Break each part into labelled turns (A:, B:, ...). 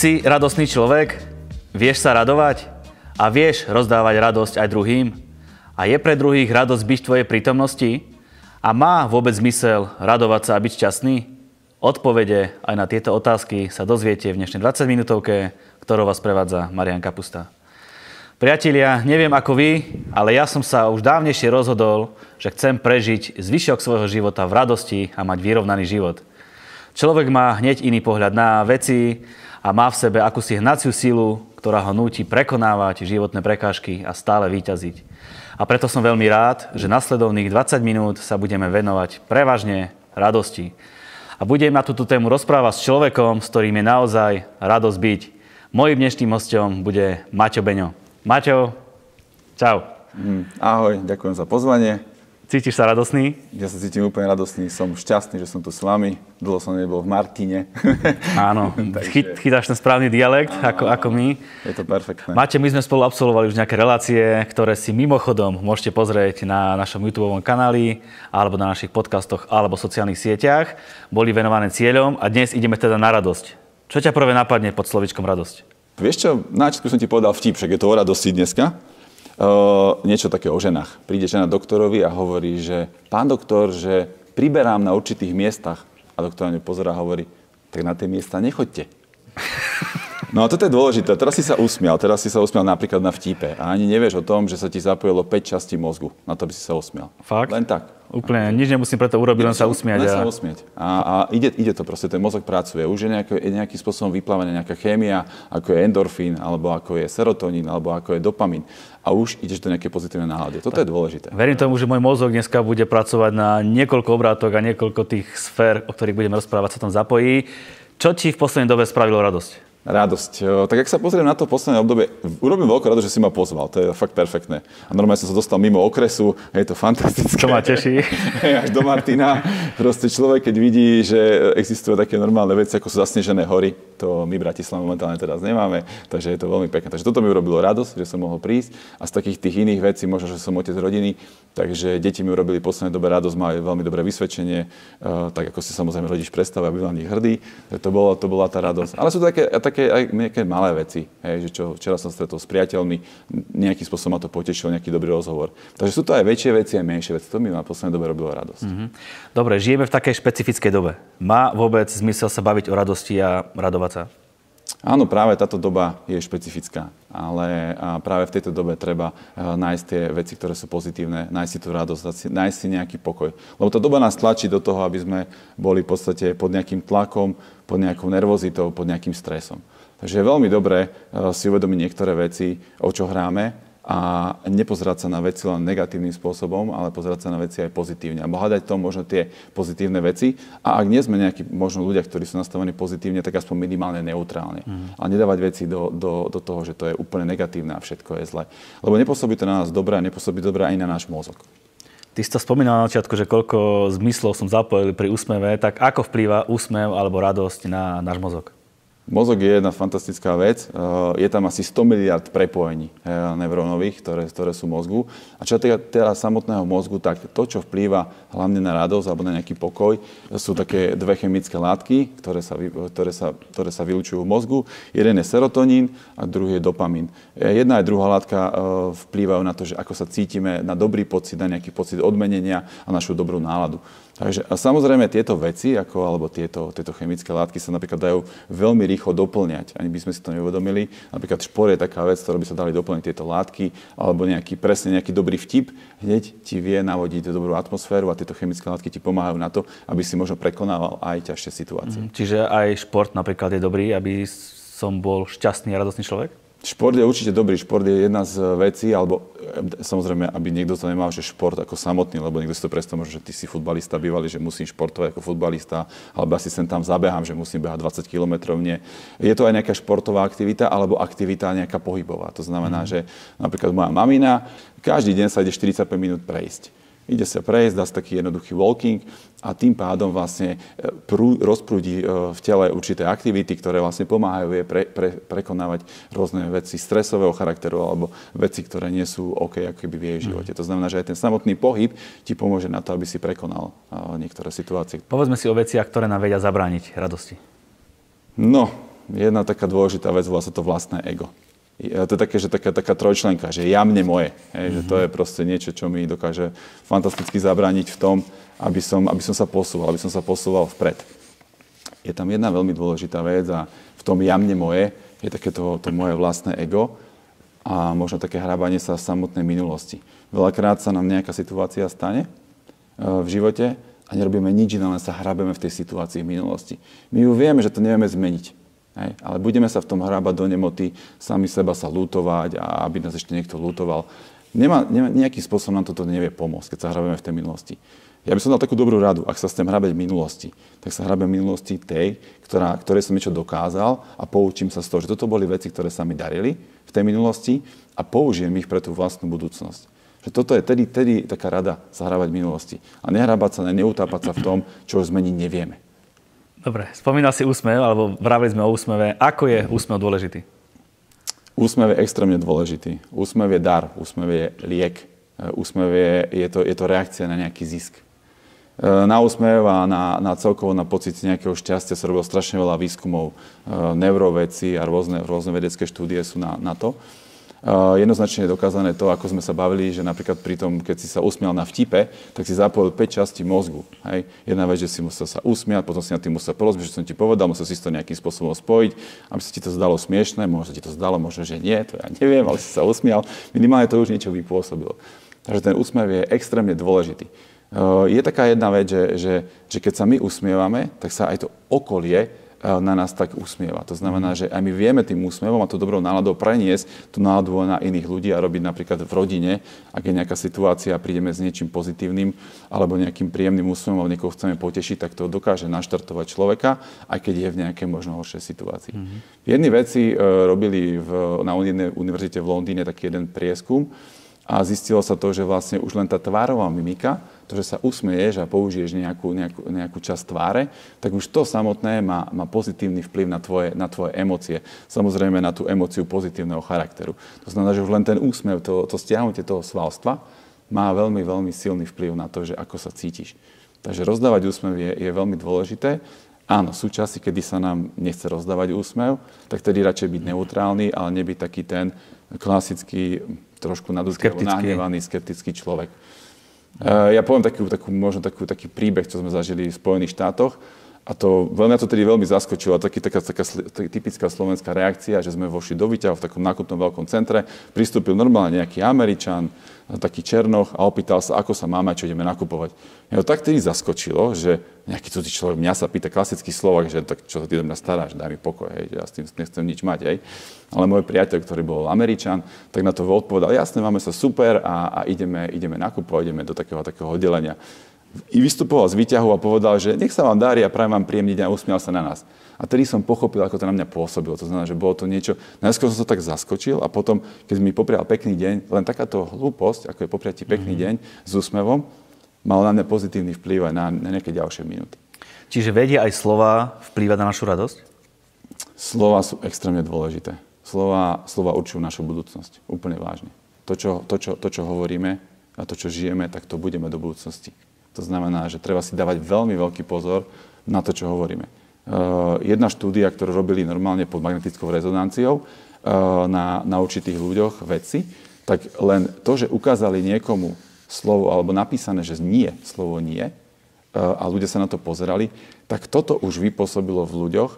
A: Si radostný človek? Vieš sa radovať? A vieš rozdávať radosť aj druhým? A je pre druhých radosť byť v tvojej prítomnosti? A má vôbec zmysel radovať sa a byť šťastný? Odpovede aj na tieto otázky sa dozviete v dnešnej 20 minútovke, ktorou vás prevádza Marian Kapusta. Priatelia, neviem ako vy, ale ja som sa už dávnejšie rozhodol, že chcem prežiť zvyšok svojho života v radosti a mať vyrovnaný život. Človek má hneď iný pohľad na veci a má v sebe akúsi hnaciu silu, ktorá ho núti prekonávať životné prekážky a stále výťaziť. A preto som veľmi rád, že nasledovných 20 minút sa budeme venovať prevažne radosti. A budem na túto tému rozprávať s človekom, s ktorým je naozaj radosť byť. Mojím dnešným hostom bude Maťo Beňo. Maťo, čau.
B: Mm, ahoj, ďakujem za pozvanie.
A: Cítiš sa radosný?
B: Ja sa cítim úplne radosný, som šťastný, že som tu s vami. Dlho som nebol v Martine.
A: Áno, Chy, chytáš ten správny dialekt, áno, ako, ako my.
B: Je to perfektné.
A: Máte, my sme spolu absolvovali už nejaké relácie, ktoré si mimochodom môžete pozrieť na našom YouTube kanáli, alebo na našich podcastoch, alebo sociálnych sieťach. Boli venované cieľom a dnes ideme teda na radosť. Čo ťa prvé napadne pod slovičkom radosť?
B: Vieš čo, na som ti povedal vtip, však je to o radosti dneska. Niečo také o ženách. Príde žena doktorovi a hovorí, že pán doktor, že priberám na určitých miestach. A doktor na ňu pozerá a hovorí, tak na tie miesta nechoďte. No a toto je dôležité. Teraz si sa usmial. Teraz si sa usmial napríklad na vtipe. A ani nevieš o tom, že sa ti zapojilo 5 častí mozgu. Na to by si sa usmial.
A: Fakt?
B: Len tak.
A: Úplne, nič nemusím preto urobiť, len sa usmiať.
B: Len a... sa usmiať. A, a ide, ide to proste, ten mozog pracuje. Už je nejaký, nejakým spôsobom vyplavená nejaká chémia, ako je endorfín, alebo ako je serotonín, alebo ako je dopamín. A už ideš do nejakej pozitívnej nálady. Toto je dôležité.
A: Verím tomu, že môj mozog dneska bude pracovať na niekoľko obrátok a niekoľko tých sfér, o ktorých budeme rozprávať, sa tam zapojí. Čo ti v poslednej dobe spravilo radosť?
B: Radosť. Tak ak sa pozriem na to posledné obdobie, urobím veľkú radosť, že si ma pozval. To je fakt perfektné. A normálne som sa dostal mimo okresu, je to fantastické.
A: Čo ma teší.
B: Až do Martina. Proste človek, keď vidí, že existujú také normálne veci, ako sú zasnežené hory, to my v Bratislave momentálne teraz nemáme, takže je to veľmi pekné. Takže toto mi urobilo radosť, že som mohol prísť. A z takých tých iných vecí, možno, že som otec rodiny, takže deti mi urobili v poslednej dobe radosť, mali veľmi dobré vysvedčenie, eh, tak ako si samozrejme rodič predstavuje, aby na nich hrdý. To, bolo, to bola tá radosť. Ale sú také, také aj nejaké malé veci, hej, že čo včera som stretol s priateľmi, nejakým spôsobom ma to potešilo, nejaký dobrý rozhovor. Takže sú to aj väčšie veci, aj menšie veci. To mi na poslednej dobe robilo radosť. Mm-hmm.
A: Dobre, žijeme v takej špecifickej dobe. Má vôbec zmysel sa baviť o radosti a radovať sa?
B: Áno, práve táto doba je špecifická, ale práve v tejto dobe treba e, nájsť tie veci, ktoré sú pozitívne, nájsť si tú radosť, nájsť si nejaký pokoj. Lebo tá doba nás tlačí do toho, aby sme boli v podstate pod nejakým tlakom, pod nejakou nervozitou, pod nejakým stresom. Takže je veľmi dobré eh, si uvedomiť niektoré veci, o čo hráme a nepozerať sa na veci len negatívnym spôsobom, ale pozerať sa na veci aj pozitívne. A hľadať to možno tie pozitívne veci. A ak nie sme nejakí možno ľudia, ktorí sú nastavení pozitívne, tak aspoň minimálne neutrálne. Mm. Ale nedávať veci do, do, do toho, že to je úplne negatívne a všetko je zle. Lebo nepôsobí to na nás dobré a nepôsobí dobré aj na náš mozog.
A: Ty si to spomínal na začiatku, že koľko zmyslov som zapojil pri úsmeve, tak ako vplýva úsmev alebo radosť na náš mozog?
B: Mozog je jedna fantastická vec. Eh, je tam asi 100 miliard prepojení eh, neurónových, ktoré, ktoré sú mozgu. A čo týka teda samotného mozgu, tak to, čo vplýva hlavne na radosť alebo na nejaký pokoj, sú také dve chemické látky, ktoré sa, ktoré sa, ktoré sa vylúčujú v mozgu. Jeden je serotonín a druhý je dopamín. Eh, jedna aj druhá látka vplývajú na to, že ako sa cítime, na dobrý pocit, na nejaký pocit odmenenia a našu dobrú náladu. Takže a samozrejme tieto veci, ako, alebo tieto, tieto chemické látky sa napríklad dajú veľmi rýchlo doplňať. Ani by sme si to neuvedomili. Napríklad špor je taká vec, ktorá by sa dali doplniť tieto látky, alebo nejaký, presne nejaký dobrý vtip, hneď ti vie navodiť dobrú atmosféru a tieto chemické látky ti pomáhajú na to, aby si možno prekonával aj ťažšie situácie. Mm,
A: čiže aj šport napríklad je dobrý, aby som bol šťastný a radostný človek?
B: Šport je určite dobrý. Šport je jedna z vecí, alebo samozrejme, aby niekto to nemal, že šport ako samotný, lebo niekto si to predstavuje, že ty si futbalista bývalý, že musím športovať ako futbalista, alebo asi sem tam zabehám, že musím behať 20 km. Nie. Je to aj nejaká športová aktivita, alebo aktivita nejaká pohybová. To znamená, mm. že napríklad moja mamina každý deň sa ide 45 minút prejsť ide sa prejsť, dá sa taký jednoduchý walking a tým pádom vlastne e, prú, rozprúdi e, v tele určité aktivity, ktoré vlastne pomáhajú jej pre, pre, prekonávať rôzne veci stresového charakteru alebo veci, ktoré nie sú OK ako keby v jej mhm. živote. To znamená, že aj ten samotný pohyb ti pomôže na to, aby si prekonal e, niektoré situácie.
A: Povedzme si o veciach, ktoré nám vedia zabrániť radosti.
B: No, jedna taká dôležitá vec, volá sa to vlastné ego. To je také, že taká, taká trojčlenka, že ja mne moje. Hej, mm-hmm. že to je proste niečo, čo mi dokáže fantasticky zabrániť v tom, aby som, aby som sa posúval, aby som sa posúval vpred. Je tam jedna veľmi dôležitá vec a v tom ja mne moje je také to, to moje vlastné ego a možno také hrábanie sa v samotnej minulosti. Veľakrát sa nám nejaká situácia stane e, v živote a nerobíme nič iné, len sa hrabeme v tej situácii v minulosti. My ju vieme, že to nevieme zmeniť. Hej? Ale budeme sa v tom hrábať do nemoty, sami seba sa lútovať a aby nás ešte niekto lútoval. Nemá, nemá, nejakým spôsobom nám toto nevie pomôcť, keď sa hrabeme v tej minulosti. Ja by som dal takú dobrú radu, ak sa chcem hrabeť v minulosti, tak sa hrabem v minulosti tej, ktorá, ktorej som niečo dokázal a poučím sa z toho, že toto boli veci, ktoré sa mi darili v tej minulosti a použijem ich pre tú vlastnú budúcnosť. Že toto je tedy, tedy taká rada sa hrávať v minulosti. A nehrabať sa, neutápať sa v tom, čo už zmeniť nevieme.
A: Dobre, spomínal si úsmev, alebo vravili sme o úsmeve. Ako je úsmev dôležitý?
B: Úsmev je extrémne dôležitý. Úsmev je dar, úsmev je liek. Úsmev je, je, to, je to reakcia na nejaký zisk. E, na úsmev a na, na celkovo na pocit nejakého šťastia sa robilo strašne veľa výskumov. E, neuroveci a rôzne, rôzne vedecké štúdie sú na, na to. Jednoznačne je dokázané to, ako sme sa bavili, že napríklad pri tom, keď si sa usmial na vtipe, tak si zapojil 5 častí mozgu. Hej. Jedna vec, že si musel sa usmiať, potom si na tým musel porozumieť, že som ti povedal, musel si to nejakým spôsobom spojiť, aby sa ti to zdalo smiešné, možno ti to zdalo, možno, že nie, to ja neviem, ale si sa usmial. Minimálne to už niečo vypôsobilo. Takže ten úsmev je extrémne dôležitý. Je taká jedna vec, že, že, že keď sa my usmievame, tak sa aj to okolie na nás tak usmieva. To znamená, že aj my vieme tým úsmevom a to dobrou náladou preniesť tú náladu na iných ľudí a robiť napríklad v rodine, ak je nejaká situácia a prídeme s niečím pozitívnym alebo nejakým príjemným úsmevom a niekoho chceme potešiť, tak to dokáže naštartovať človeka, aj keď je v nejakej možno horšej situácii. Mm-hmm. Jedni veci e, robili v, na univerzite v Londýne taký jeden prieskum a zistilo sa to, že vlastne už len tá tvárová mimika to, že sa usmieješ a použiješ nejakú, nejakú, nejakú časť tváre, tak už to samotné má, má pozitívny vplyv na tvoje, na tvoje emócie. Samozrejme na tú emóciu pozitívneho charakteru. To znamená, že už len ten úsmev, to, to stiahnutie toho svalstva má veľmi, veľmi silný vplyv na to, že ako sa cítiš. Takže rozdávať úsmev je, je veľmi dôležité. Áno, sú časy, kedy sa nám nechce rozdávať úsmev, tak tedy radšej byť neutrálny, ale nebyť taký ten klasický, trošku nadúzky, nahnevaný, skeptický človek. Eh, ja poviem takú, takú, možno takú, taký príbeh, čo sme zažili v Spojených štátoch. A to, veľmi to tedy veľmi zaskočilo. Taký, taká, taká, typická slovenská reakcia, že sme vošli do výťahu v takom nákupnom veľkom centre. Pristúpil normálne nejaký Američan, taký Černoch a opýtal sa, ako sa máme a čo ideme nakupovať. Ja to tak tedy zaskočilo, že nejaký cudzí človek mňa sa pýta klasický Slovak, že tak čo sa ty do mňa staráš, daj mi pokoj, hej, že ja s tým nechcem nič mať. Hej. Ale môj priateľ, ktorý bol Američan, tak na to odpovedal, jasne, máme sa super a, a ideme, ideme nakupovať, ideme do takého, takého oddelenia. I vystupoval z výťahu a povedal, že nech sa vám darí a prajem vám príjemný deň a usmial sa na nás. A tedy som pochopil, ako to na mňa pôsobilo. To znamená, že bolo to niečo... Najskôr som sa tak zaskočil a potom, keď mi poprial pekný deň, len takáto hlúposť, ako je popriať ti pekný mm-hmm. deň s úsmevom, malo na mňa pozitívny vplyv aj na, na nejaké ďalšie minúty.
A: Čiže vedia aj slova vplývať na našu radosť?
B: Slova sú extrémne dôležité. Slova, slova určujú našu budúcnosť. Úplne vážne. To čo, to, čo, to, čo hovoríme a to, čo žijeme, tak to budeme do budúcnosti. To znamená, že treba si dávať veľmi veľký pozor na to, čo hovoríme. Eh, jedna štúdia, ktorú robili normálne pod magnetickou rezonanciou eh, na, na určitých ľuďoch, vedci, tak len to, že ukázali niekomu slovo alebo napísané, že nie, slovo nie, eh, a ľudia sa na to pozerali, tak toto už vypôsobilo v ľuďoch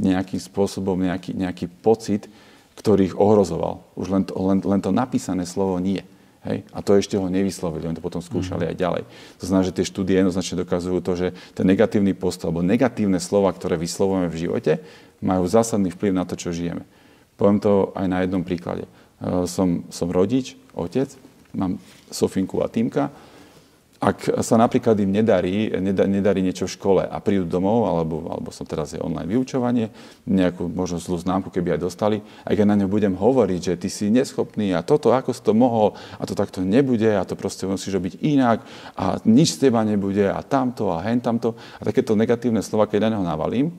B: nejakým spôsobom nejaký, nejaký pocit, ktorý ich ohrozoval. Už len to, len, len to napísané slovo nie. Hej? A to ešte ho nevyslovili, oni to potom skúšali mm. aj ďalej. To znamená, že tie štúdie jednoznačne dokazujú to, že ten negatívny postup alebo negatívne slova, ktoré vyslovujeme v živote, majú zásadný vplyv na to, čo žijeme. Poviem to aj na jednom príklade. E, som, som rodič, otec, mám Sofinku a Týmka ak sa napríklad im nedarí, nedarí niečo v škole a prídu domov, alebo, alebo som teraz je online vyučovanie, nejakú možno zlú známku, keby aj dostali, a keď na ňu budem hovoriť, že ty si neschopný a toto, ako si to mohol, a to takto nebude, a to proste musíš robiť inak, a nič z teba nebude, a tamto, a hen tamto, a takéto negatívne slova, keď na neho navalím,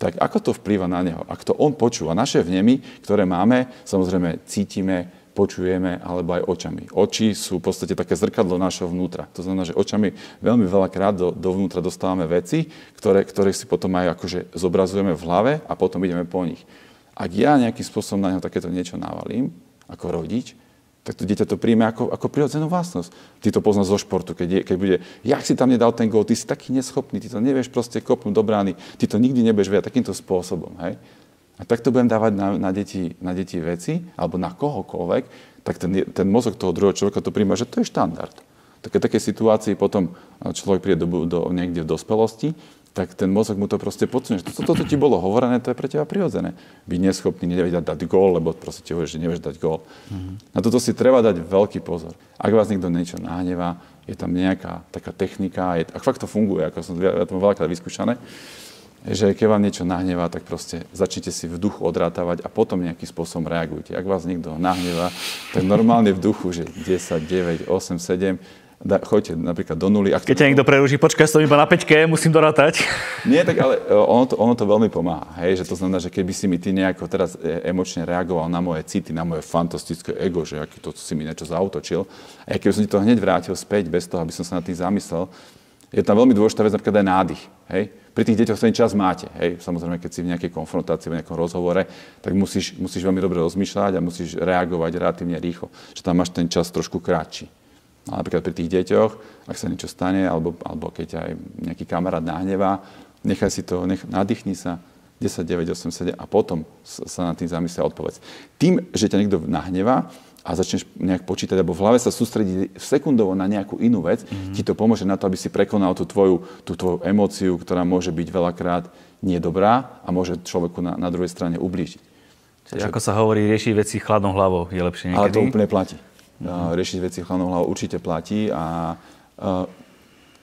B: tak ako to vplýva na neho? Ak to on počúva, naše vnemy, ktoré máme, samozrejme cítime, počujeme, alebo aj očami. Oči sú v podstate také zrkadlo našho vnútra. To znamená, že očami veľmi veľakrát do, dovnútra dostávame veci, ktoré, ktoré si potom aj akože zobrazujeme v hlave a potom ideme po nich. Ak ja nejakým spôsobom na neho takéto niečo navalím, ako rodič, tak to dieťa to príjme ako, ako prirodzenú vlastnosť. Ty to poznáš zo športu, keď, je, keď bude, jak si tam nedal ten gól, ty si taký neschopný, ty to nevieš proste kopnúť do brány, ty to nikdy nebudeš vedieť takýmto spôsobom. Hej? A tak to budem dávať na, na, deti, na deti veci, alebo na kohokoľvek, tak ten, ten mozog toho druhého človeka to príjme, že to je štandard. Také, také situácii potom človek príde do, do, niekde v dospelosti tak ten mozog mu to proste podsunie. To, toto ti bolo hovorené, to je pre teba prirodzené. Byť neschopný, nevedieť dať gól, lebo proste ti hovorí, že nevieš dať gól. Mm-hmm. Na toto si treba dať veľký pozor. Ak vás niekto niečo nahnevá, je tam nejaká taká technika, je, ak fakt to funguje, ako som ja to veľakrát vyskúšané, že keď vám niečo nahnevá, tak proste začnite si v duchu odrátavať a potom nejakým spôsobom reagujte. Ak vás niekto nahnevá, tak normálne v duchu, že 10, 9, 8, 7, da, choďte napríklad do nuly.
A: Ak Keď ťa niekto preruší, počkaj, som iba na peťke, musím dorátať.
B: Nie, tak ale e, ono to, ono to veľmi pomáha. Hej? Že to znamená, že keby si mi ty nejako teraz e, emočne reagoval na moje city, na moje fantastické ego, že aký to si mi niečo zautočil, a keby som ti to hneď vrátil späť, bez toho, aby som sa nad tým zamyslel, je tam veľmi dôležitá vec, napríklad aj nádych. Hej? Pri tých deťoch ten čas máte. Hej? Samozrejme, keď si v nejakej konfrontácii, v nejakom rozhovore, tak musíš, musíš veľmi dobre rozmýšľať a musíš reagovať relatívne rýchlo. Že tam máš ten čas trošku kratší. A napríklad pri tých deťoch, ak sa niečo stane, alebo, alebo keď aj nejaký kamarát nahnevá, nechaj si to, nech, nadýchni sa, 10, 9, 8, 7 a potom sa na tým zamyslia odpovedz. Tým, že ťa niekto nahnevá a začneš nejak počítať, alebo v hlave sa sústrediť sekundovo na nejakú inú vec, mm-hmm. ti to pomôže na to, aby si prekonal tú tvoju, tú tvoju emóciu, ktorá môže byť veľakrát nedobrá a môže človeku na, na druhej strane ublížiť.
A: Čiže ako sa hovorí, riešiť veci chladnou hlavou je lepšie niekedy?
B: Ale to úplne platí mm-hmm. riešiť veci chladnou hlavou určite platí a uh,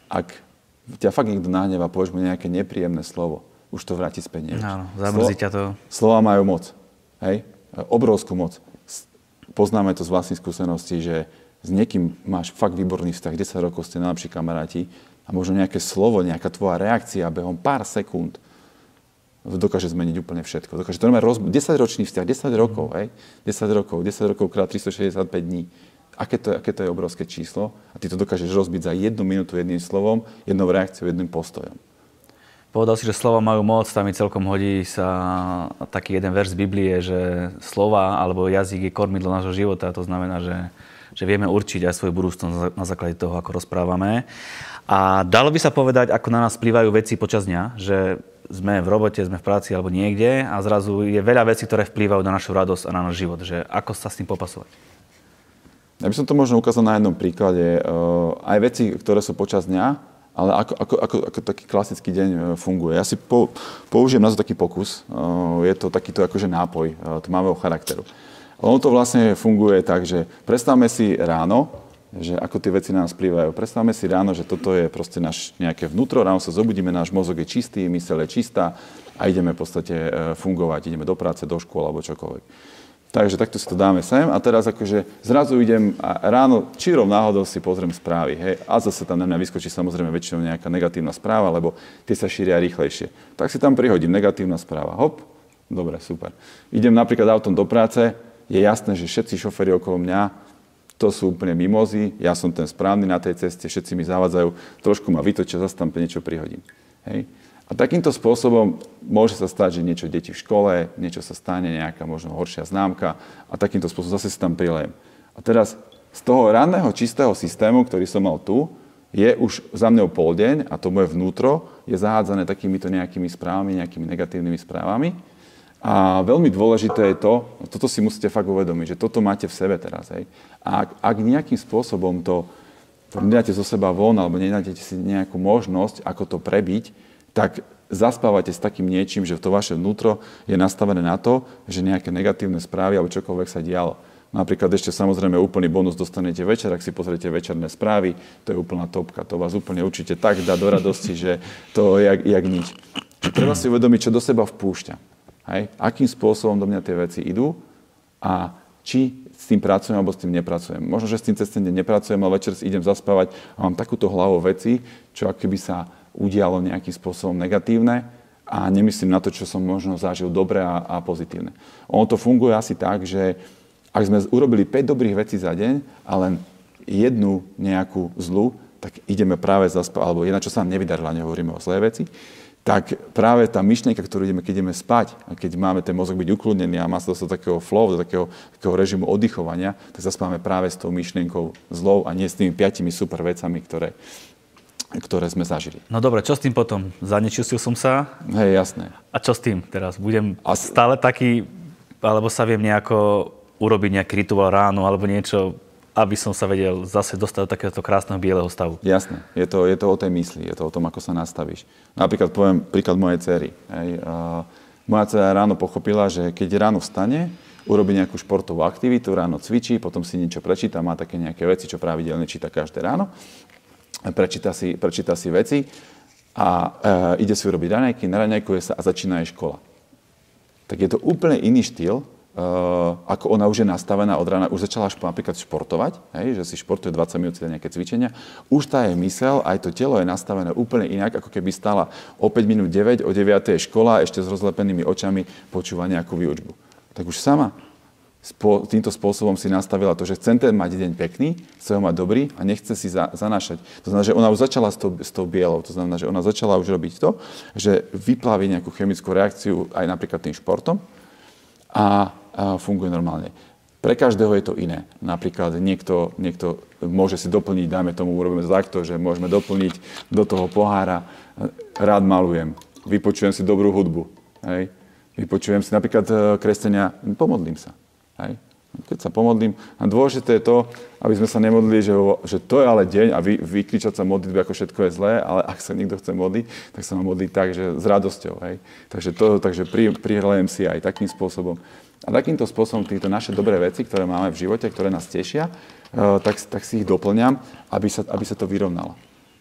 B: ak ťa fakt niekto nahneva, povieš mu nejaké nepríjemné slovo, už to vráti späť nevieš.
A: Áno, zamrzí ťa to.
B: Slova majú moc, hej? Obrovskú moc. Poznáme to z vlastných skúseností, že s niekým máš fakt výborný vzťah, 10 rokov ste najlepší kamaráti a možno nejaké slovo, nejaká tvoja reakcia behom pár sekúnd dokáže zmeniť úplne všetko. Dokáže to roz... 10 ročný vzťah, 10 rokov, hej? 10 rokov, 10 rokov krát 365 dní. Aké to, aké to je obrovské číslo? A ty to dokážeš rozbiť za jednu minútu jedným slovom, jednou reakciou, jedným postojom.
A: Povedal si, že slova majú moc, tam mi celkom hodí sa taký jeden verš z Biblie, že slova alebo jazyk je kormidlo nášho života. To znamená, že, že vieme určiť aj svoju budúcnosť na základe toho, ako rozprávame. A dalo by sa povedať, ako na nás vplývajú veci počas dňa, že sme v robote, sme v práci alebo niekde a zrazu je veľa vecí, ktoré vplývajú na našu radosť a na náš život. Že ako sa s tým popasovať?
B: Ja by som to možno ukázal na jednom príklade. Aj veci, ktoré sú počas dňa, ale ako, ako, ako, ako taký klasický deň e, funguje. Ja si po, použijem na to taký pokus. Je to takýto akože nápoj tmavého charakteru. Ono to vlastne funguje tak, že predstavme si ráno, že ako tie veci na nás plývajú. Predstavme si ráno, že toto je proste naš nejaké vnútro, ráno sa zobudíme, náš mozog je čistý, mysel je čistá a ideme v podstate e, fungovať, ideme do práce, do škôl alebo čokoľvek. Takže takto si to dáme sem a teraz akože zrazu idem a ráno čírom náhodou si pozriem správy. Hej, a zase tam na mňa vyskočí samozrejme väčšinou nejaká negatívna správa, lebo tie sa šíria rýchlejšie. Tak si tam prihodím negatívna správa. Hop, dobre, super. Idem napríklad autom do práce, je jasné, že všetci šoféry okolo mňa to sú úplne mimozy, ja som ten správny na tej ceste, všetci mi zavadzajú, trošku ma vytočia, zase tam niečo prihodím. Hej. A takýmto spôsobom môže sa stať, že niečo deti v škole, niečo sa stane, nejaká možno horšia známka a takýmto spôsobom zase si tam prilejem. A teraz z toho ranného čistého systému, ktorý som mal tu, je už za mňou pol deň a to moje vnútro je zahádzané takýmito nejakými správami, nejakými negatívnymi správami a veľmi dôležité je to, toto si musíte fakt uvedomiť, že toto máte v sebe teraz. Hej. A ak, ak nejakým spôsobom to, to nedáte zo seba von alebo nedáte si nejakú možnosť, ako to prebiť, tak zaspávate s takým niečím, že to vaše vnútro je nastavené na to, že nejaké negatívne správy alebo čokoľvek sa dialo. Napríklad ešte samozrejme úplný bonus dostanete večer, ak si pozriete večerné správy, to je úplná topka. To vás úplne určite tak dá do radosti, že to je jak, jak nič. Treba si uvedomiť, čo do seba vpúšťa. Hej? Akým spôsobom do mňa tie veci idú a či s tým pracujem alebo s tým nepracujem. Možno, že s tým cez ten deň nepracujem, ale večer si idem zaspávať a mám takúto hlavu veci, čo ako keby sa udialo nejakým spôsobom negatívne a nemyslím na to, čo som možno zažil dobre a, a pozitívne. Ono to funguje asi tak, že Ak sme urobili 5 dobrých vecí za deň a len jednu nejakú zlú, tak ideme práve zaspať, alebo jedna, čo sa nám nevydarila, nehovoríme o zlé veci, tak práve tá myšlienka, ktorú ideme, keď ideme spať a keď máme ten mozog byť ukludnený a má sa dostať takého flow, do takého, takého režimu oddychovania, tak zaspáme práve s tou myšlienkou zlou a nie s tými piatimi super vecami, ktoré, ktoré sme zažili.
A: No dobre, čo s tým potom? Zanečistil som sa.
B: Hej, jasné.
A: A čo s tým teraz? Budem a... stále taký, alebo sa viem nejako urobiť nejaký rituál ráno alebo niečo, aby som sa vedel zase dostať do takéhoto krásneho bieleho stavu.
B: Jasné, je to, je to o tej mysli, je to o tom, ako sa nastavíš. Napríklad poviem príklad mojej cery. Hej. Uh, moja dcera ráno pochopila, že keď ráno vstane, urobí nejakú športovú aktivitu, ráno cvičí, potom si niečo prečíta, má také nejaké veci, čo pravidelne číta každé ráno, prečíta si, prečíta si veci a uh, ide si urobiť raňajky, naraňajkuje sa a začína jej škola. Tak je to úplne iný štýl, Uh, ako ona už je nastavená od rána, už začala napríklad športovať, hej, že si športuje 20 minút, si nejaké cvičenia, už tá je mysel, aj to telo je nastavené úplne inak, ako keby stala o 5 minút 9, o 9 je škola, ešte s rozlepenými očami počúva nejakú výučbu. Tak už sama týmto spôsobom si nastavila to, že chce ten mať deň pekný, chce ho mať dobrý a nechce si za, zanášať. To znamená, že ona už začala s tou, s tou bielou, to znamená, že ona začala už robiť to, že vyplaví nejakú chemickú reakciu aj napríklad tým športom a funguje normálne. Pre každého je to iné. Napríklad niekto, niekto môže si doplniť, dajme tomu, urobíme takto, že môžeme doplniť do toho pohára, rád malujem, vypočujem si dobrú hudbu, hej? vypočujem si napríklad e, kresťania, pomodlím sa. Hej? Keď sa pomodlím, a dôležité je to, aby sme sa nemodlili, že, že to je ale deň a vy, vykričať sa modlitby, ako všetko je zlé, ale ak sa niekto chce modliť, tak sa má modliť tak, že s radosťou. Hej? Takže, to, takže pri, prihľajem si aj takým spôsobom. A takýmto spôsobom tieto naše dobré veci, ktoré máme v živote, ktoré nás tešia, eh, tak, tak si ich doplňam, aby sa, aby sa to vyrovnalo.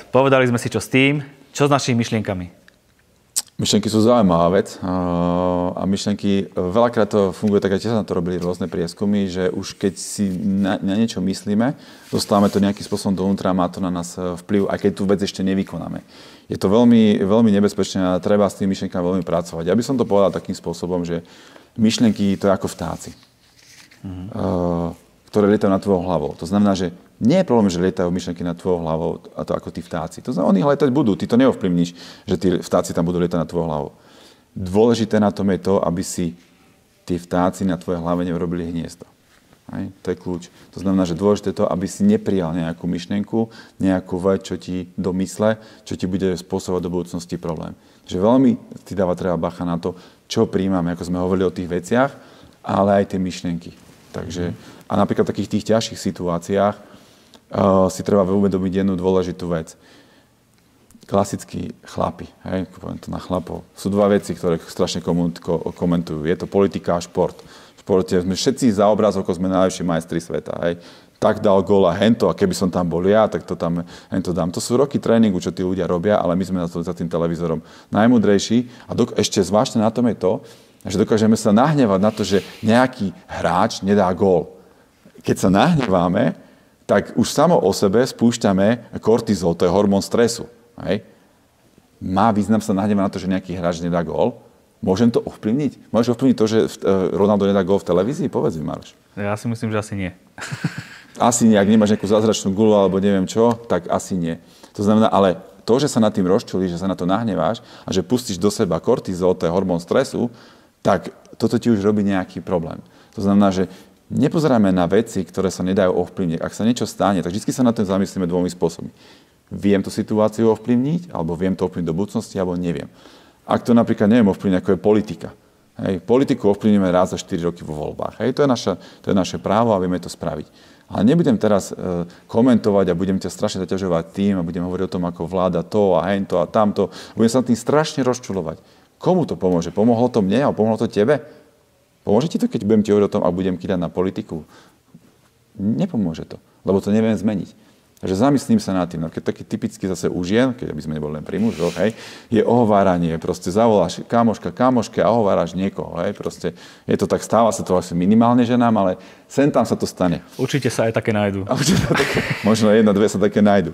A: Povedali sme si, čo s tým. Čo s našimi myšlienkami?
B: Myšlienky sú zaujímavá vec a myšlienky, veľakrát to funguje tak, tiež sa na to robili rôzne prieskumy, že už keď si na, na niečo myslíme, dostávame to nejakým spôsobom dovnútra a má to na nás eh, vplyv, aj keď tú vec ešte nevykonáme. Je to veľmi, veľmi nebezpečné a treba s tými myšlienkami veľmi pracovať. Ja by som to povedal takým spôsobom, že myšlienky to je ako vtáci, mm-hmm. ktoré lietajú nad tvojou hlavou. To znamená, že nie je problém, že lietajú myšlienky nad tvojou hlavou, a to ako tí vtáci. To znamená, oni letať budú, ty to neovplyvníš, že tí vtáci tam budú lietať nad tvojou hlavou. Dôležité na tom je to, aby si tí vtáci na tvojej hlave neurobili hniezdo. Hej? To je kľúč. To znamená, že dôležité je to, aby si neprijal nejakú myšlienku, nejakú vec, čo ti domysle, čo ti bude spôsobovať do budúcnosti problém. Že veľmi ti dáva treba bacha na to, čo príjmame, ako sme hovorili o tých veciach, ale aj tie myšlienky. Takže, a napríklad v takých tých ťažších situáciách si treba uvedomiť jednu dôležitú vec. Klasickí chlapi, hej, poviem to na chlapov, sú dva veci, ktoré strašne komentujú. Je to politika a šport. V športe sme všetci za obrazovkou sme najlepší majstri sveta. Hej tak dal gól a hento a keby som tam bol ja, tak to tam hento dám. To sú roky tréningu, čo tí ľudia robia, ale my sme na to, za tým televízorom najmudrejší a do, ešte zvláštne na tom je to, že dokážeme sa nahnevať na to, že nejaký hráč nedá gól. Keď sa nahneváme, tak už samo o sebe spúšťame kortizol, to je hormón stresu. Hej? Má význam sa nahnevať na to, že nejaký hráč nedá gól? Môžem to ovplyvniť? Môžeš ovplyvniť to, že e, Ronaldo nedá gól v televízii? Povedz mi, Maroš.
A: Ja si myslím, že asi nie.
B: asi nie, ak nemáš nejakú zázračnú gulu alebo neviem čo, tak asi nie. To znamená, ale to, že sa nad tým rozčulí, že sa na to nahneváš a že pustíš do seba kortizol, to je hormón stresu, tak toto ti už robí nejaký problém. To znamená, že nepozeráme na veci, ktoré sa nedajú ovplyvniť. Ak sa niečo stane, tak vždy sa na to zamyslíme dvomi spôsobmi. Viem tú situáciu ovplyvniť, alebo viem to ovplyvniť do budúcnosti, alebo neviem. Ak to napríklad neviem ovplyvniť, ako je politika. Hej, politiku ovplyvníme raz za 4 roky vo voľbách. Hej, to, je naša, to je naše právo a vieme to spraviť. Ale nebudem teraz e, komentovať a budem ťa strašne zaťažovať tým a budem hovoriť o tom, ako vláda to a hento a tamto. Budem sa tým strašne rozčulovať. Komu to pomôže? Pomohlo to mne a pomohlo to tebe? Pomôže ti to, keď budem ti hovoriť o tom a budem kýdať na politiku? Nepomôže to, lebo to neviem zmeniť. Takže zamyslím sa nad tým. No, keď taký typicky zase u žien, keď by sme neboli len pri mužoch, hej, je ohováranie. Proste zavoláš kamoška, kamoške a ohováraš niekoho. Hej, proste je to tak, stáva sa to asi minimálne ženám, ale sem tam sa to stane.
A: Určite sa aj také nájdu.
B: také, možno jedna, dve sa také nájdu.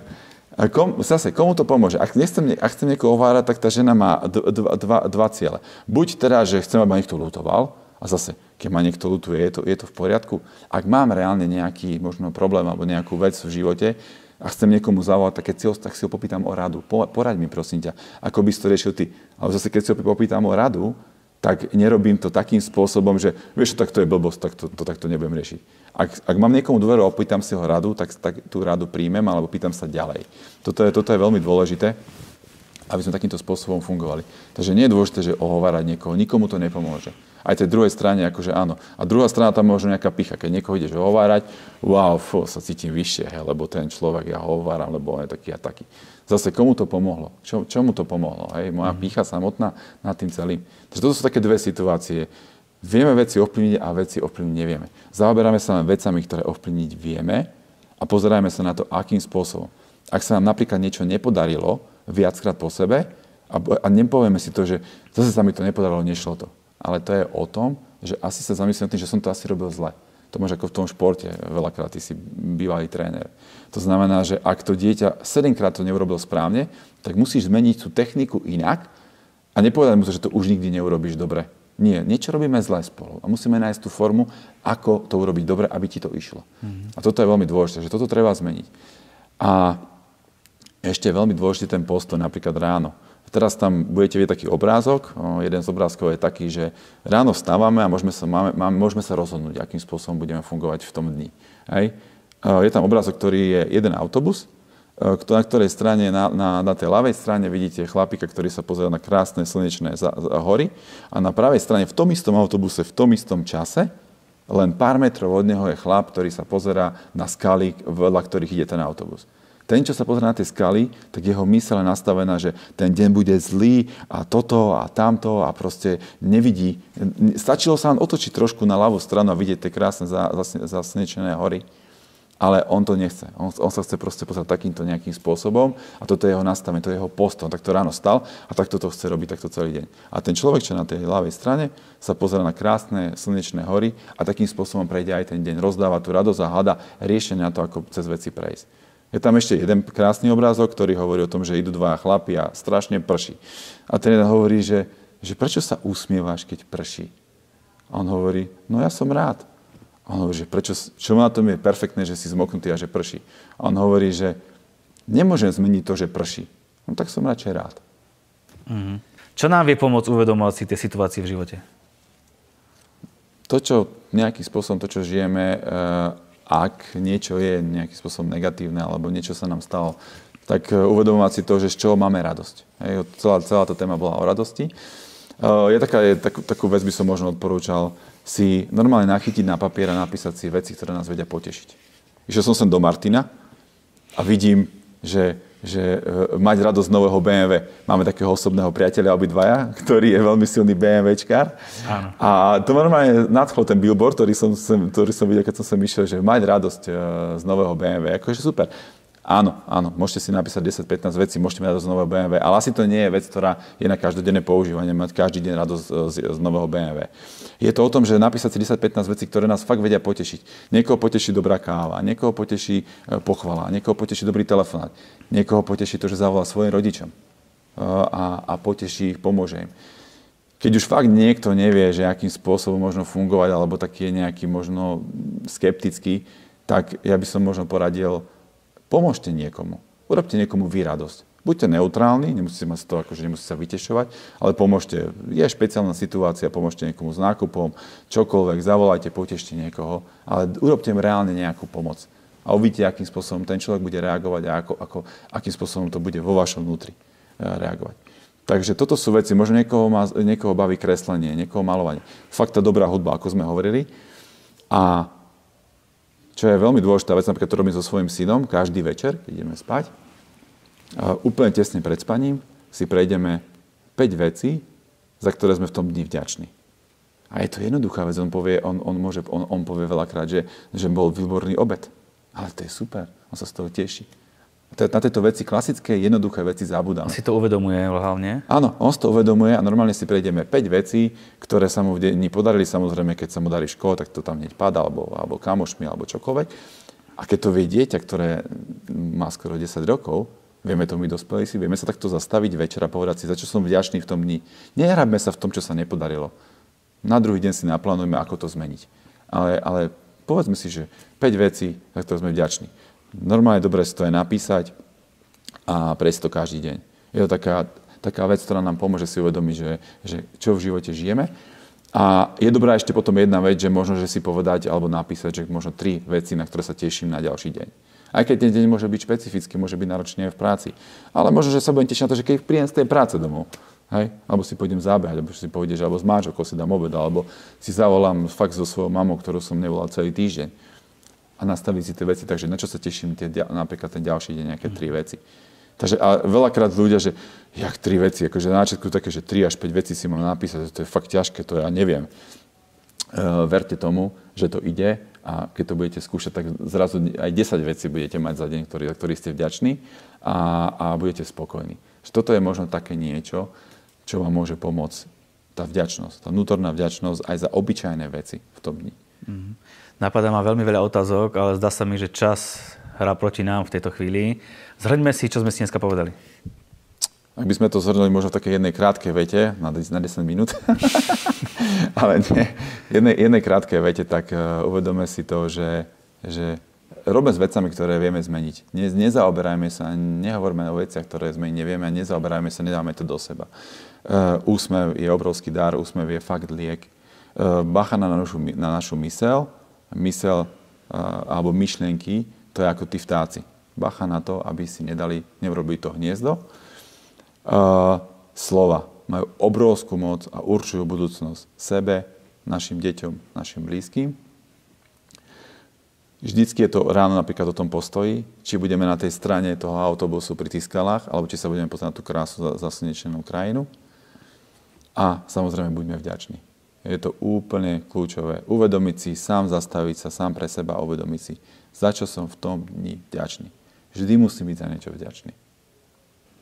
B: A kom, zase, komu to pomôže? Ak, nechcem, ak chcem niekoho ovárať, tak tá žena má dva, dva, dva ciele. Buď teda, že chcem, aby ma niekto lutoval, a zase, keď ma niekto lutuje, je to, je to v poriadku. Ak mám reálne nejaký možno problém alebo nejakú vec v živote a chcem niekomu zavolať, tak, keď si ho, tak si ho popýtam o radu. Po, poraď mi prosím ťa, ako by si to riešil ty. Ale zase keď si ho popýtam o radu, tak nerobím to takým spôsobom, že vieš, tak to je blbosť, tak to, to takto nebudem riešiť. Ak, ak mám niekomu dôveru a opýtam si ho radu, tak, tak tú radu príjmem alebo pýtam sa ďalej. Toto je, toto je veľmi dôležité, aby sme takýmto spôsobom fungovali. Takže nie je dôležité, že ohovárať niekoho, nikomu to nepomôže. Aj tej druhej strane, akože áno. A druhá strana tam možno nejaká picha. Keď niekoho ideš ohovárať, wow, fú, sa cítim vyššie, he, lebo ten človek, ja ho ohováram, lebo on je taký a taký. Zase komu to pomohlo? Čo, čomu to pomohlo? Hej? Moja mm-hmm. pícha samotná nad tým celým. Takže toto sú také dve situácie. Vieme veci ovplyvniť a veci ovplyvniť nevieme. Zaoberáme sa len vecami, ktoré ovplyvniť vieme a pozerajme sa na to, akým spôsobom. Ak sa nám napríklad niečo nepodarilo viackrát po sebe a, a nepovieme si to, že zase sa mi to nepodarilo, nešlo to. Ale to je o tom, že asi sa zamyslím tým, že som to asi robil zle. To máš ako v tom športe, veľakrát ty si bývalý tréner. To znamená, že ak to dieťa 7 krát to neurobil správne, tak musíš zmeniť tú techniku inak a nepovedať mu to, že to už nikdy neurobiš dobre. Nie, niečo robíme zle spolu a musíme nájsť tú formu, ako to urobiť dobre, aby ti to išlo. Mm-hmm. A toto je veľmi dôležité, že toto treba zmeniť. A ešte je veľmi dôležitý ten postoj napríklad ráno. Teraz tam budete vidieť taký obrázok. Jeden z obrázkov je taký, že ráno vstávame a môžeme sa, máme, máme, môžeme sa rozhodnúť, akým spôsobom budeme fungovať v tom dni. Hej. Je tam obrázok, ktorý je jeden autobus, na ktorej strane, na, na, na tej ľavej strane vidíte chlapika, ktorý sa pozera na krásne slnečné za, za hory a na pravej strane v tom istom autobuse, v tom istom čase, len pár metrov od neho je chlap, ktorý sa pozera na skaly, vedľa ktorých ide ten autobus. Ten, čo sa pozrie na tie skaly, tak jeho mysel je nastavená, že ten deň bude zlý a toto a tamto a proste nevidí. Stačilo sa len otočiť trošku na ľavú stranu a vidieť tie krásne zasnečené hory. Ale on to nechce. On, on sa chce proste pozrieť takýmto nejakým spôsobom a toto je jeho nastavenie, to je jeho post. On takto ráno stal a takto to chce robiť takto celý deň. A ten človek, čo na tej ľavej strane, sa pozera na krásne slnečné hory a takým spôsobom prejde aj ten deň. Rozdáva tú radosť a hľada riešenie na to, ako cez veci prejsť. Je tam ešte jeden krásny obrázok, ktorý hovorí o tom, že idú dva chlapi a strašne prší. A ten jeden hovorí, že, že prečo sa usmievaš, keď prší? A on hovorí, no ja som rád. A on hovorí, že prečo, čo na tom je perfektné, že si zmoknutý a že prší. A on hovorí, že nemôžem zmeniť to, že prší. No tak som radšej rád.
A: Mm-hmm. Čo nám vie pomôcť uvedomovať si tie situácie v živote?
B: To, čo nejakým spôsobom, to, čo žijeme, e, ak niečo je nejakým spôsobom negatívne alebo niečo sa nám stalo, tak e, uvedomovať si to, že z čoho máme radosť. Hej, celá, celá tá téma bola o radosti. E, je taká, je, takú vec by som možno odporúčal si normálne nachytiť na papier a napísať si veci, ktoré nás vedia potešiť. Išiel som sem do Martina a vidím, že že e, mať radosť nového BMW. Máme takého osobného priateľa obidvaja, ktorý je veľmi silný BMWčkár. Áno. A to normálne nadchol ten billboard, ktorý som, ktorý som videl, keď som sem išiel, že mať radosť e, z nového BMW. Akože super. Áno, áno, môžete si napísať 10-15 vecí, môžete mať radosť z nového BMW, ale asi to nie je vec, ktorá je na každodenné používanie, mať každý deň radosť z, z nového BMW. Je to o tom, že napísať si 10-15 vecí, ktoré nás fakt vedia potešiť. Niekoho poteší dobrá káva, niekoho poteší e, pochvala, niekoho poteší dobrý telefonát, niekoho poteší to, že zavolá svojim rodičom e, a, a poteší ich, pomôže im. Keď už fakt niekto nevie, že akým spôsobom možno fungovať, alebo taký je nejaký možno skeptický, tak ja by som možno poradil, Pomôžte niekomu. Urobte niekomu vy radosť. Buďte neutrálni, nemusíte ma z toho, akože nemusíte sa vytešovať, ale pomôžte. Je špeciálna situácia, pomôžte niekomu s nákupom, čokoľvek, zavolajte, potešte niekoho, ale urobte reálne nejakú pomoc. A uvidíte, akým spôsobom ten človek bude reagovať a ako, ako, akým spôsobom to bude vo vašom vnútri e, reagovať. Takže toto sú veci, možno niekoho, má, niekoho baví kreslenie, niekoho malovanie. Fakt tá dobrá hudba, ako sme hovorili. A čo je veľmi dôležitá vec, napríklad to robím so svojím synom každý večer, keď ideme spať. A úplne tesne pred spaním si prejdeme 5 vecí, za ktoré sme v tom dni vďační. A je to jednoduchá vec, on povie, on, on, môže, on, on povie veľakrát, že, že bol výborný obed. Ale to je super, on sa z toho teší na tieto veci, klasické, jednoduché veci zabudáme.
A: On si to uvedomuje hlavne?
B: Áno, on si to uvedomuje a normálne si prejdeme 5 vecí, ktoré sa mu v dni podarili. Samozrejme, keď sa mu darí škola, tak to tam hneď padá, alebo, alebo kamošmi, alebo čokoľvek. A keď to vie dieťa, ktoré má skoro 10 rokov, vieme to my dospelí si, vieme sa takto zastaviť večera a povedať si, za čo som vďačný v tom dni. Nehrábme sa v tom, čo sa nepodarilo. Na druhý deň si naplánujeme, ako to zmeniť. Ale, ale povedzme si, že 5 vecí, za ktoré sme vďační. Normálne je dobré si to aj napísať a prejsť to každý deň. Je to taká, taká vec, ktorá nám pomôže si uvedomiť, že, že čo v živote žijeme. A je dobrá ešte potom jedna vec, že možno, že si povedať alebo napísať, že možno tri veci, na ktoré sa teším na ďalší deň. Aj keď ten deň môže byť špecifický, môže byť náročný aj v práci. Ale možno, že sa budem tešiť na to, že keď príjem z tej práce domov, Hej? Alebo si pôjdem zábehať, alebo si pôjdeš, alebo s manželkou si dám obed, alebo si zavolám fakt so svojou mamou, ktorú som nevolal celý týždeň. A nastaviť si tie veci, takže na čo sa teším, tie, napríklad ten ďalší deň, nejaké tri veci. Takže a veľakrát ľudia, že jak tri veci, akože na začiatku také, že 3 až 5 vecí si mám napísať, to je fakt ťažké, to ja neviem. Uh, verte tomu, že to ide a keď to budete skúšať, tak zrazu aj 10 vecí budete mať za deň, ktorý, za ktorý ste vďační a, a budete spokojní. Toto je možno také niečo, čo vám môže pomôcť tá vďačnosť, tá vnútorná vďačnosť aj za obyčajné veci v tom dni. Mm-hmm.
A: Napadá ma veľmi veľa otázok, ale zdá sa mi, že čas hrá proti nám v tejto chvíli. Zhrňme si, čo sme si dneska povedali.
B: Ak by sme to zhrnuli možno v takej jednej krátkej vete, na 10 minút, ale nie, jednej, jednej krátkej vete, tak uh, uvedome si to, že, že robme s vecami, ktoré vieme zmeniť. Ne, nezaoberajme sa, nehovorme o veciach, ktoré zmeniť nevieme a nezaoberajme sa, nedáme to do seba. Uh, úsmev je obrovský dar, úsmev je fakt liek. Uh, bacha na našu, na našu mysel, mysel uh, alebo myšlienky, to je ako tí vtáci. Bacha na to, aby si nedali, neurobili to hniezdo. Uh, slova majú obrovskú moc a určujú budúcnosť sebe, našim deťom, našim blízkym Vždycky je to ráno napríklad o tom postoji, či budeme na tej strane toho autobusu pri tých skalách, alebo či sa budeme pozrieť na tú krásu zaslnečenú krajinu. A samozrejme buďme vďační. Je to úplne kľúčové. Uvedomiť si, sám zastaviť sa, sám pre seba uvedomiť si, za čo som v tom dni vďačný. Vždy musím byť za niečo vďačný.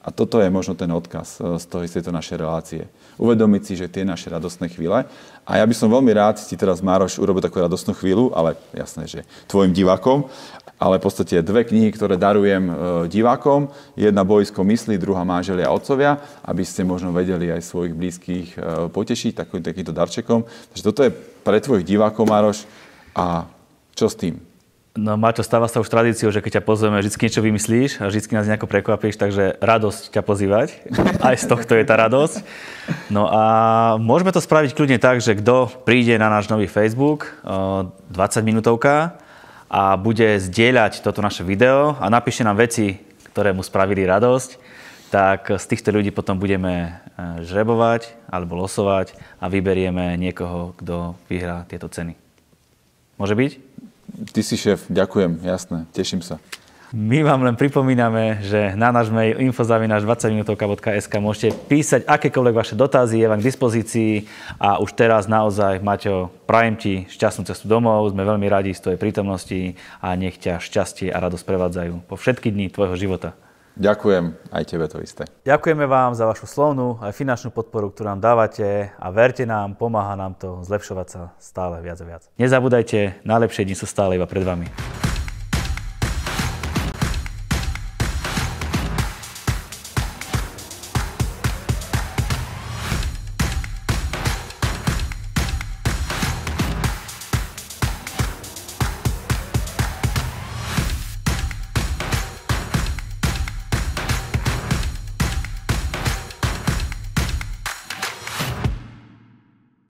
B: A toto je možno ten odkaz e, z, toho, z tejto našej relácie. Uvedomiť si, že tie naše radostné chvíle. A ja by som veľmi rád si teraz, Mároš, urobil takú radostnú chvíľu, ale jasné, že tvojim divákom. Ale v podstate dve knihy, ktoré darujem e, divákom. Jedna Bojisko myslí, druhá Máželia a otcovia, aby ste možno vedeli aj svojich blízkych e, potešiť takým, takýmto darčekom. Takže toto je pre tvojich divákov, Mároš. A čo s tým?
A: No Maťo, stáva sa už tradíciou, že keď ťa pozveme, vždy niečo vymyslíš a vždy nás nejako prekvapíš, takže radosť ťa pozývať. Aj z tohto je tá radosť. No a môžeme to spraviť kľudne tak, že kto príde na náš nový Facebook, 20 minútovka a bude zdieľať toto naše video a napíše nám veci, ktoré mu spravili radosť, tak z týchto ľudí potom budeme e, žrebovať alebo losovať a vyberieme niekoho, kto vyhrá tieto ceny. Môže byť?
B: Ty si šéf, ďakujem, jasné, teším sa.
A: My vám len pripomíname, že na náš mail infozavinaš 20minutovka.sk môžete písať akékoľvek vaše dotazy, je vám k dispozícii a už teraz naozaj, Maťo, prajem ti šťastnú cestu domov, sme veľmi radi z tvojej prítomnosti a nech ťa šťastie a radosť prevádzajú po všetky dni tvojho života.
B: Ďakujem, aj tebe to isté.
A: Ďakujeme vám za vašu slovnú aj finančnú podporu, ktorú nám dávate a verte nám, pomáha nám to zlepšovať sa stále viac a viac. Nezabúdajte, najlepšie dni sú stále iba pred vami.